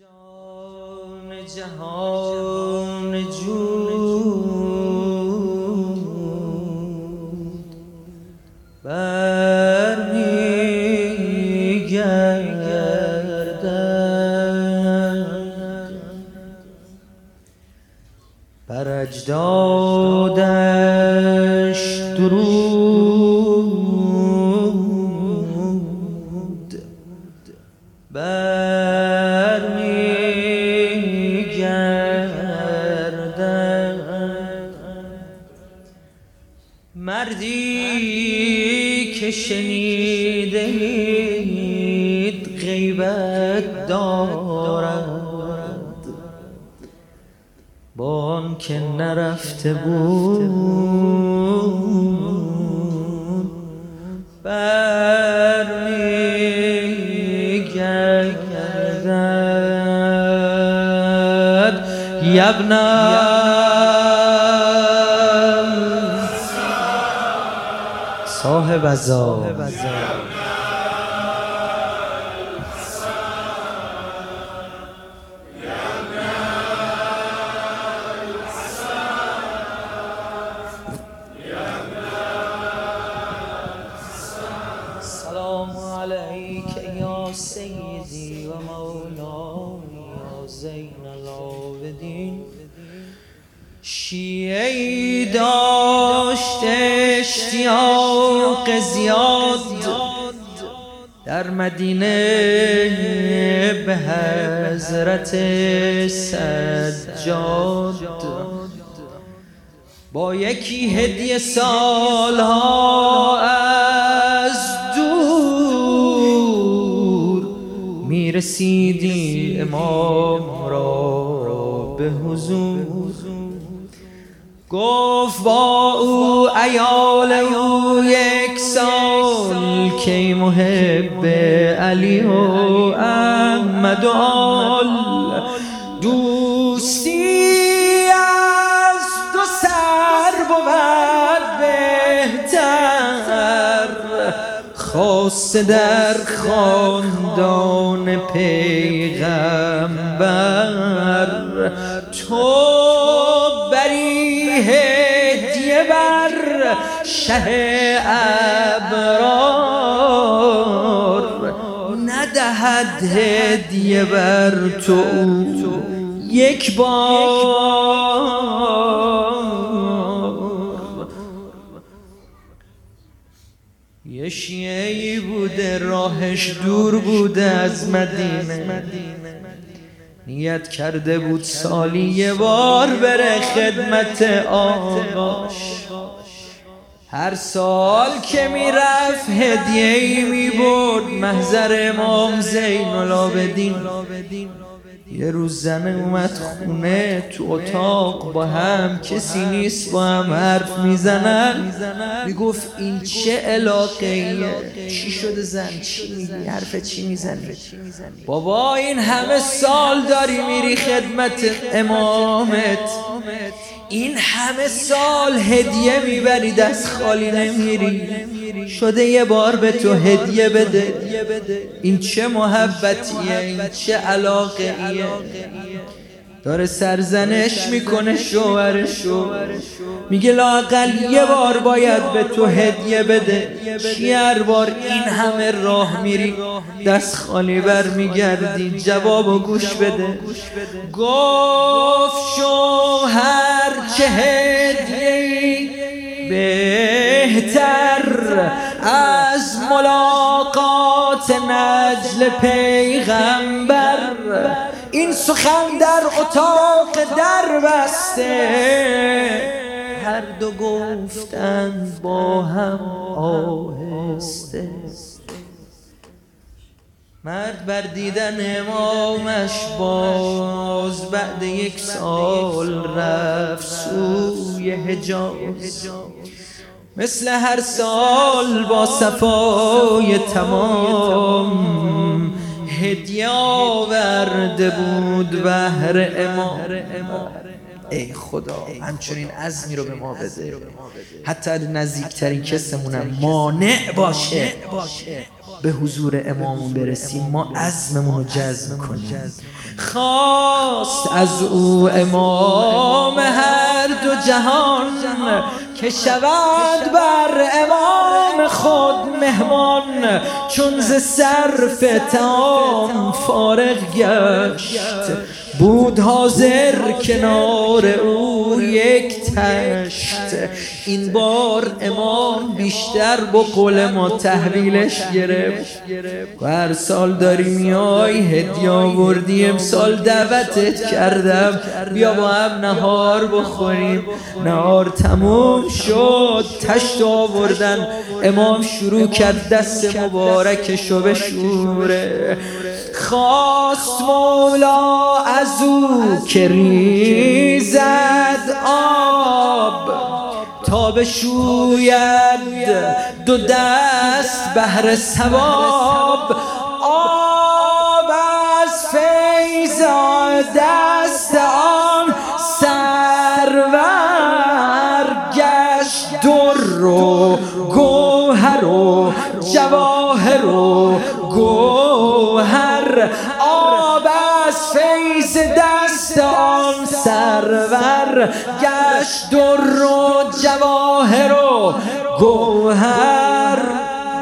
جان جهان جود مردی که شنیده غیبت دارد. با آن که نرفته بود برمیگردد. یبنم صاحب ازا اشتیاق زیاد در مدینه به حضرت سجاد. با یکی هدیه سالها از دور می‌رسیدی امام را به حضور. گفت با او ایال او که محب علی و احمد و آل. دوستی از دو سر بود بهتر. خاص در خاندان پیغمبر. تو بری هدیه بر شه ابرار ندهد هدیه بر تو. یک بار. یه شیعی بوده راهش دور بوده از مدینه. نیت کرده بود سالی یه بار بره خدمت آقاش هر سال که می‌رفت هدیه ای می برد محضر امام زین العابدین یه روز زنه اومد خونه تو اتاق با هم کسی نیست با هم حرف می‌زنن. می‌گفت این چه علاقه چی شده زن؟ چی میگی؟ حرف چی می‌زنی؟ بابا این همه سال داری میری خدمت امامت. این همه سال هدیه می‌بری دست خالی نمیری. شده یه بار به تو هدیه بده. این چه محبتیه این چه علاقه ایه داره سرزنش می‌کنه شوهرشو میگه لاقل یه بار باید به تو هدیه بده. چی هر بار این همه راه میری؟ دست خالی بر میگردی جواب و گوش بده. گفت شوهر چه هدیه؟ از ملاقات نجل پیغمبر این سخن در اتاق در بسته. هر دو گفتند با هم آهسته. مرد بر دیدن امامش باز بعد یک سال رفت سوی حجاز. مثل هر سال با صفای تمام هدیه آورده بود بهر امام. ای خدا همچنین عزمی رو به ما بده. حتی نزدیکترین کسمونم مانع باشه به حضور امامون برسیم ما عزممون رو جزم کنیم. خواست از او امام هر دو جهان که شود بر امام خود مهمان چون ز صرف تام فارغ گشت. بود حاضر کنار او یک تشت این بار امام بیشتر با قول ما تحویلش گرفت. و هر سال داری میای هدیه آوردی امسال دعوتت کردم. بیا با هم نهار بخوریم. نهار تموم شد تشت آوردن. امام شروع کرد دست مبارکشو به شوره خواست مولا از او که ریزد. بشوید دو دست بهر سواب آب از فیض دست آن سرور گشت در و گوهر و جواهر و گوهر. آب از فیض دست آن سرور گشت در و جواهر و گوهر.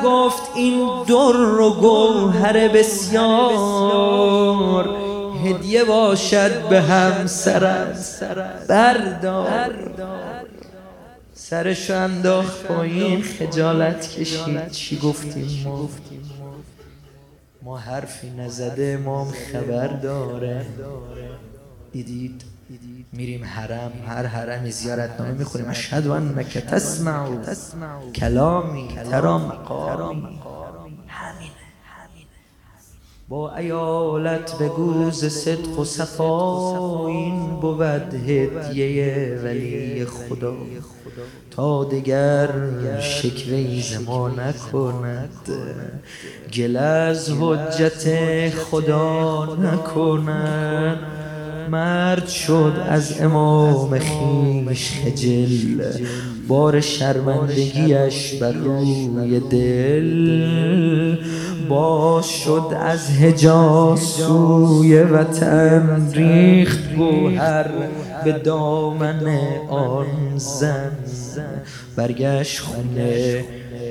گفت این در و گوهر بسیار. هدیه باشد به همسرت بردار. سرش انداخت پایین خجالت کشید. چی گفتیم ما؟ ما حرفی نزده امام خبر داره. دیدید؟ میریم حرم هر حرمی زیارتنامه می‌خوریم اشهد انک تسمع کلامی ترا مقامی. با ایالت به گوز صدق و صفا این بود هدیه ولی خدا. تا دگر شکوه ای ما نکند گل از حجت خدا نکند. مرد شد از امام خیش خجل بار شرمندگیش بر روی دل. باز شد از حجاز سوی وطن ریخت گوهر به دامن آن زن. برگشت خونه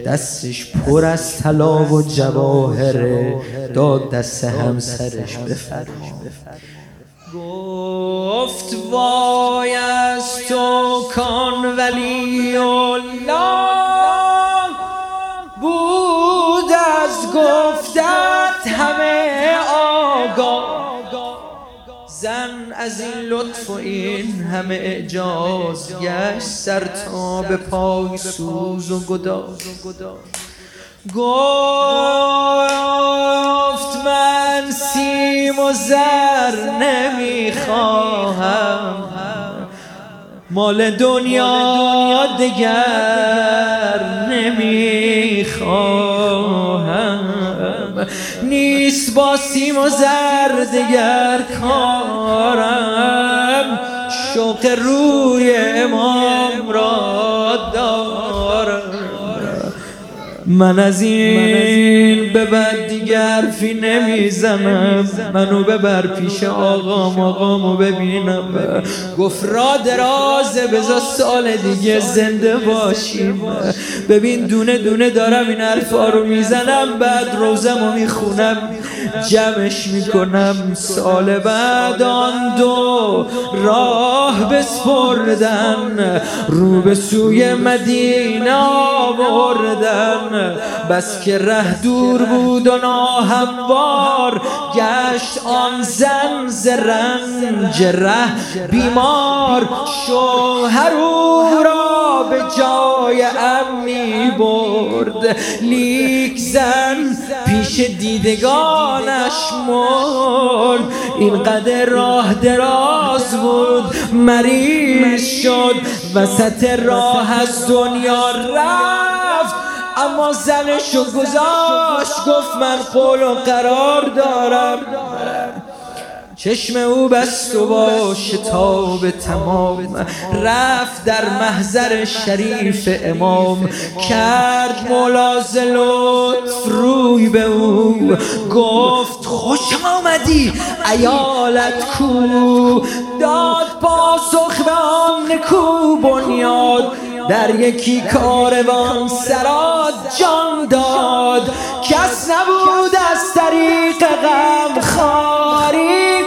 دستش پر از طلا و جواهره داد دست همسرش گفت وای از تو کان ولی الله بود از گفتت همه آگاه. زن از این لطف و این همه اعجاز گشت سر تا به پای سوز و گداز. گفت من سیم و زر نمی‌خواهم. مال دنیا دگر نمی‌خواهم. نیست با سیم و زر دگر کارم. شوق روی امام من از این به بعد دیگر فی نمی‌زنم. منو ببر پیش آقام آقامو ببینم. گفت را درازه بزا سال دیگه زنده باشیم. ببین دونه دونه دارم این حرفا رو می‌زنم بعد روزمو می‌خونم جمعش می‌کنم. سال بعد آن دو راه بسپردن رو به سوی مدینه آوردن. بس که ره دور بود و ناهموار گشت آن زن ز رنج ره بیمار. شوهر او را به جای امنی برد لیک زن پیش دیدگانش مرد. این قدر راه دراز بود مریض شد. وسط راه از دنیا رفت. اما زنشو گذاشت گفت من قول و قرار دارم. چشم او بست و با شتاب تمام. رفت در محضر شریف امام. کرد ملاز لطف روی به او. گفت خوش آمدی ایالت کو. داد پاسخ به آن نکو بنیاد. در یکی کاروان سراد جان داد. کس نبود از طریق غم خاری.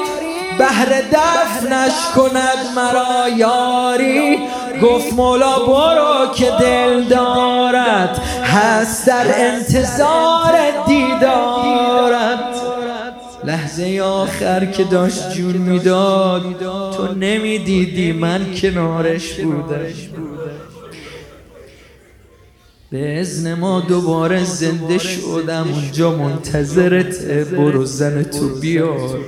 بهر دفنش کند مرا یاری. گفت مولا برو که دل دارد. هست در انتظار دیدارت. لحظه آخر که داشت جون می‌داد. تو نمی‌دیدی من کنارش بودم. به ازن ما دوباره زنده شدم. اونجا منتظرت. برو زن تو بیار.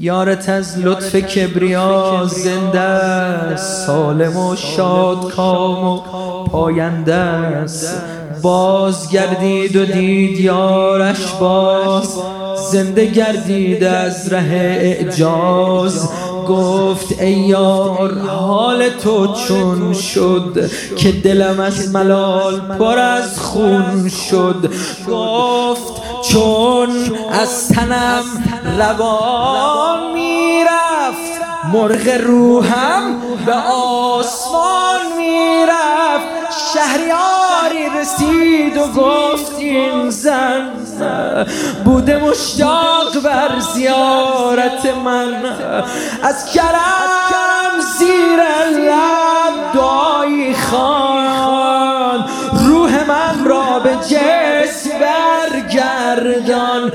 یارت از لطف کبریا زنده سالم و شاد کام و پاینده است. باز گردید و دید یارش باز. زنده گردید از ره اعجاز. گفت ای یار حال تو چون شد که دلم از ملال پر از خون شد؟ گفت چون از تنم روان می‌رفت مرغ روحم به آسمان می‌رفت. شهریاری رسید و گفت این زن بوده مشتاق بر زیارت من. از کرم زیر لب دعایی خان. روح من را به جس برگردان.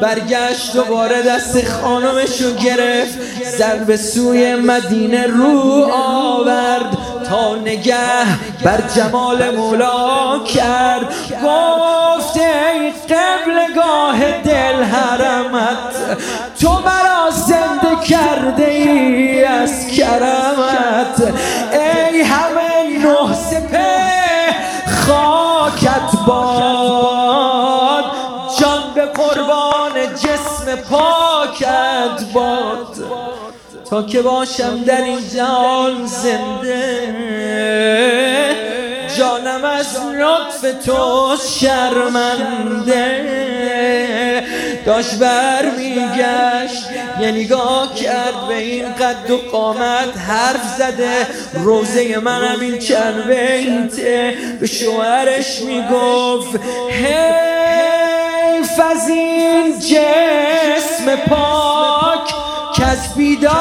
برگشت دوباره دست خانمشو گرفت. زن به سوی مدینه رو آورد. نگه بر جمال مولا کرد. گفت ای قبلگاه دل حرمت تو مرا زنده کرده ای از کرمت. ای همه نه سپه خاکت باد جان به قربان جسم پاکت باد. تا که باشم در این جان زنده. جانم از لطف تو شرمنده. داشت بر میگشت یه نگاه کرد به این قد و قامت حرف زده. روزه منم این چند بیته به شوهرش می‌گفت حیف از این جسم پاک. از بیداد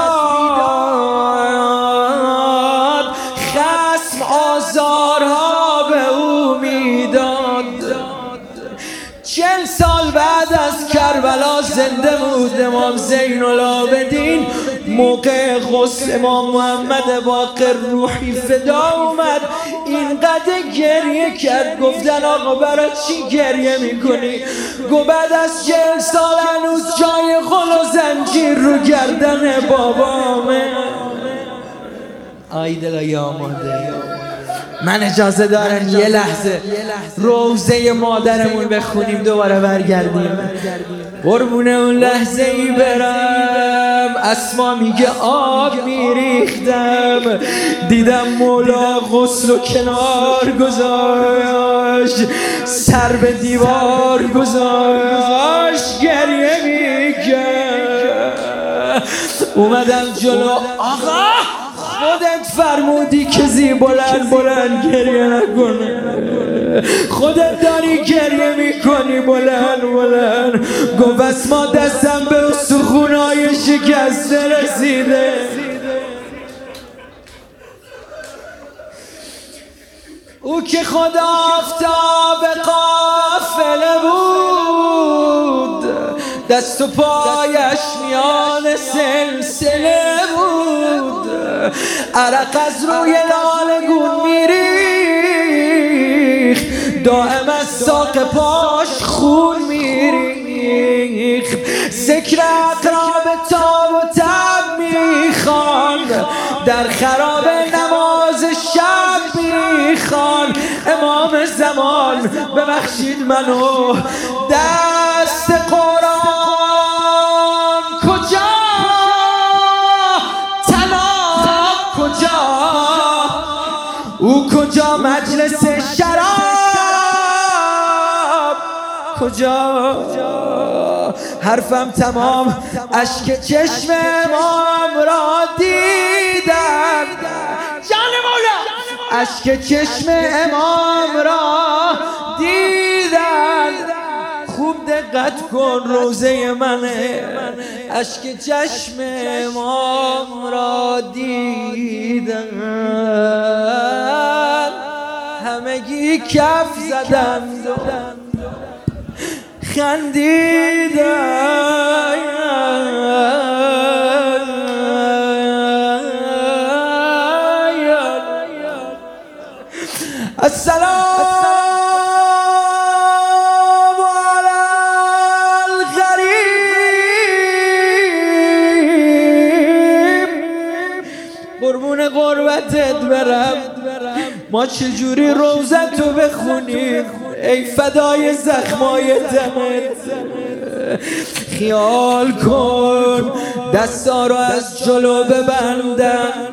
خسم آزارها به او می‌داد. چل سال بعد از کربلا زنده بود امام زین العابدین موقع غسل امام محمد باقر روحی فدا اومد. اینقدر گریه کرد. گفتن آقا برای چی گریه می‌کنی؟ گو بعد از چهل سال هنوز جای خل و زنجیر رو گردن بابامه. آی دلای آماده. من اجازه دارم یه لحظه روزه مادرمون بخونیم دوباره برگردیم. قربون اون لحظه ای برم اسما میگه آب میریختم. دیدم مولا غسل و کنار گذاشت. سر به دیوار گذاشت. گریه می‌کرد. اومدم جلو. آقا! خودت فرمودی که زی بلند بلند گریه نکنه. خودت داری گریه می‌کنی بلند بلند. گفت ما دستم به سخونای شکسته رسیده. او که خدا آفتاب قافله بود دست و پایش میان سلسله. عرق از روی لالگون میریخ دائم از ساق پاش خون میریخ ذکر اقراب تاب و تب می‌خوان. در خراب نماز شب می‌خوان. امام زمان ببخشید منو. دست قرآن کجا مجلس شراب؟ کجا؟ حرفم تمام اشک چشم امام را دیدم. جان مولا. اشک چشم امام را دیدن دقت کن روزه منه اشک چشم امام را دیدن همگی کف زدن خندیدن چجوری روزتو بخونیم ای فدای زخمای دمت. خیال کن دستا رو از جلو ببندم.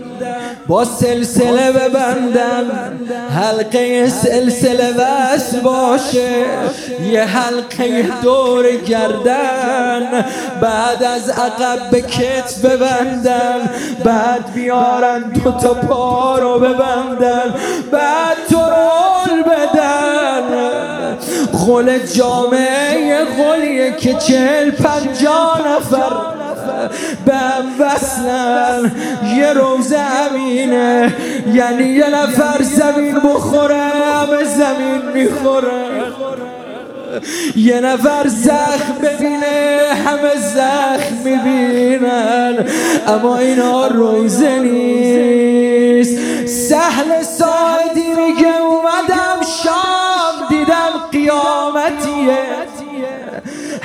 با سلسله ببندن حلقه سلسله وصل باشه. یه حلقه دور گردن بعد از عقب به کت ببندن بعد بیارن دو تا پا رو ببندن بعد تو رول بدن. خل جامعه خلیه که چل پنجا نفر. به وصلن یه روز امینه یعنی یه نفر زمین بخوره همه زمین می‌خوره. یه نفر زخم ببینه همه زخم می‌بینن. اما اینا روزه نیست. سهل ساعدی میگه اومدم شام دیدم قیامتیه.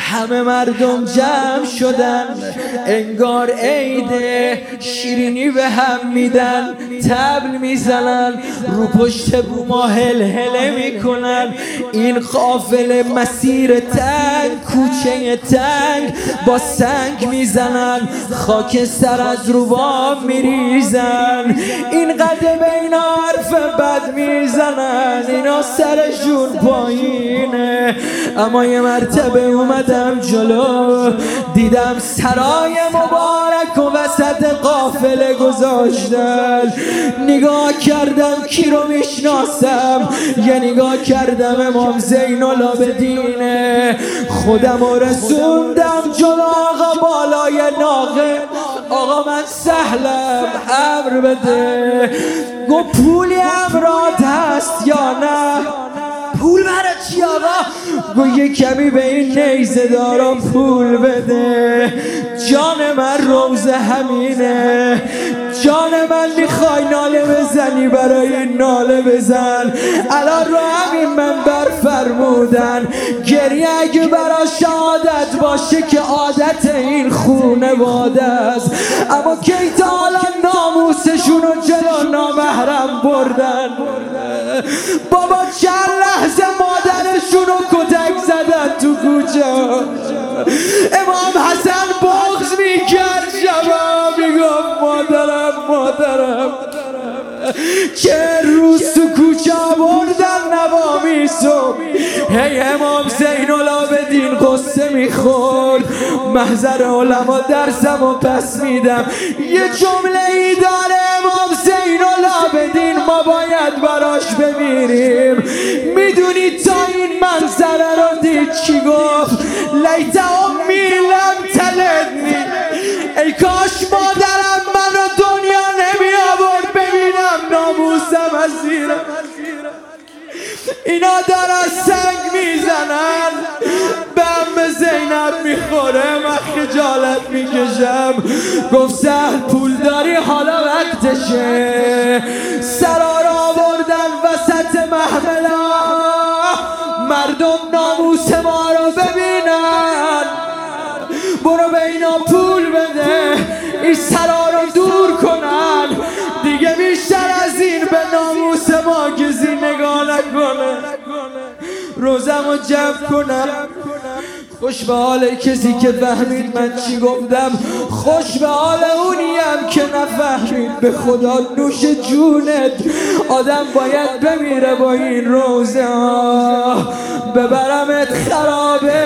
همه مردم جمع شدن انگار عیده شیرینی به هم میدن. تبل می‌زنن رو پشت بوما هل هله می‌کنن. این قافل مسیر تنگ کوچه تنگ با سنگ می‌زنن. خاک سر از روبام میریزن. این قدم اینا حرف بد می‌زنن. اینا سرشون پایینه. اما یه مرتبه اومدم جلو. دیدم سرای مبارک و وسط قافله گذاشتن. نگاه کردم کی رو می‌شناسم. یه نگاه کردم امام زین العابدینه خودم رسوندم جلو آقا بالای ناقه. آقا من سهلم امر بده. گو پولی امراد هست یا نه؟ پول برای چی آقا؟ یه کمی به این نیزه دارم پول بده. جان من روزه همینه. جان من می‌خوای ناله بزنی برای ناله بزن. الان رو همین منبر فرمودن گریه اگه برا شهادت باشه که عادت این خونه باده است. اما کی تا حالا ناموسشون رو جلو نامحرم بردن؟ بابا چند لحظه مادرشون رو کتک زدن تو کوچه. امام حسن بغز می‌کرد شبا می‌گفت مادرم مادرم. چه روز تو کوچه بردن نوامیسو هی امام زین العابدین قصه می‌خورد. محضر علما درسم و پس میدم. یه جمله ای داره العابدین ما باید براش بمیریم. می‌دونی تا این منظره رو دید چی گفت؟ لیت امی لم تلدنی ای کاش مادرم منو دنیا نمی آورد ببینم ناموسم از زیرم اینا دارن سنگ می‌زنن. به زینب می‌خوره من خجالت می‌کشم. گفت سهل پول داری حالا وقتشه. محملا مردم ناموس ما رو ببینن. برو به اینا پول بده این سرا رو دور کنن. دیگه بیشتر از این به ناموس ما کسی نگاه نکنه. روزم رو جمع کنم. خوش به حال کسی که فهمید من چی گفتم. خوش به حال اونیم که نفهمید. به خدا نوش جونت. آدم باید بمیره با این روزه ببرمت خرابه.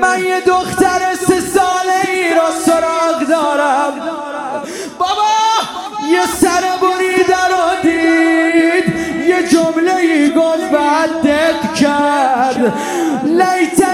من یه دختر سه ساله ای را سراغ دارم. بابا یه سر بریده رو دید. یه جمله ای گفت بعد کرد. لیتنی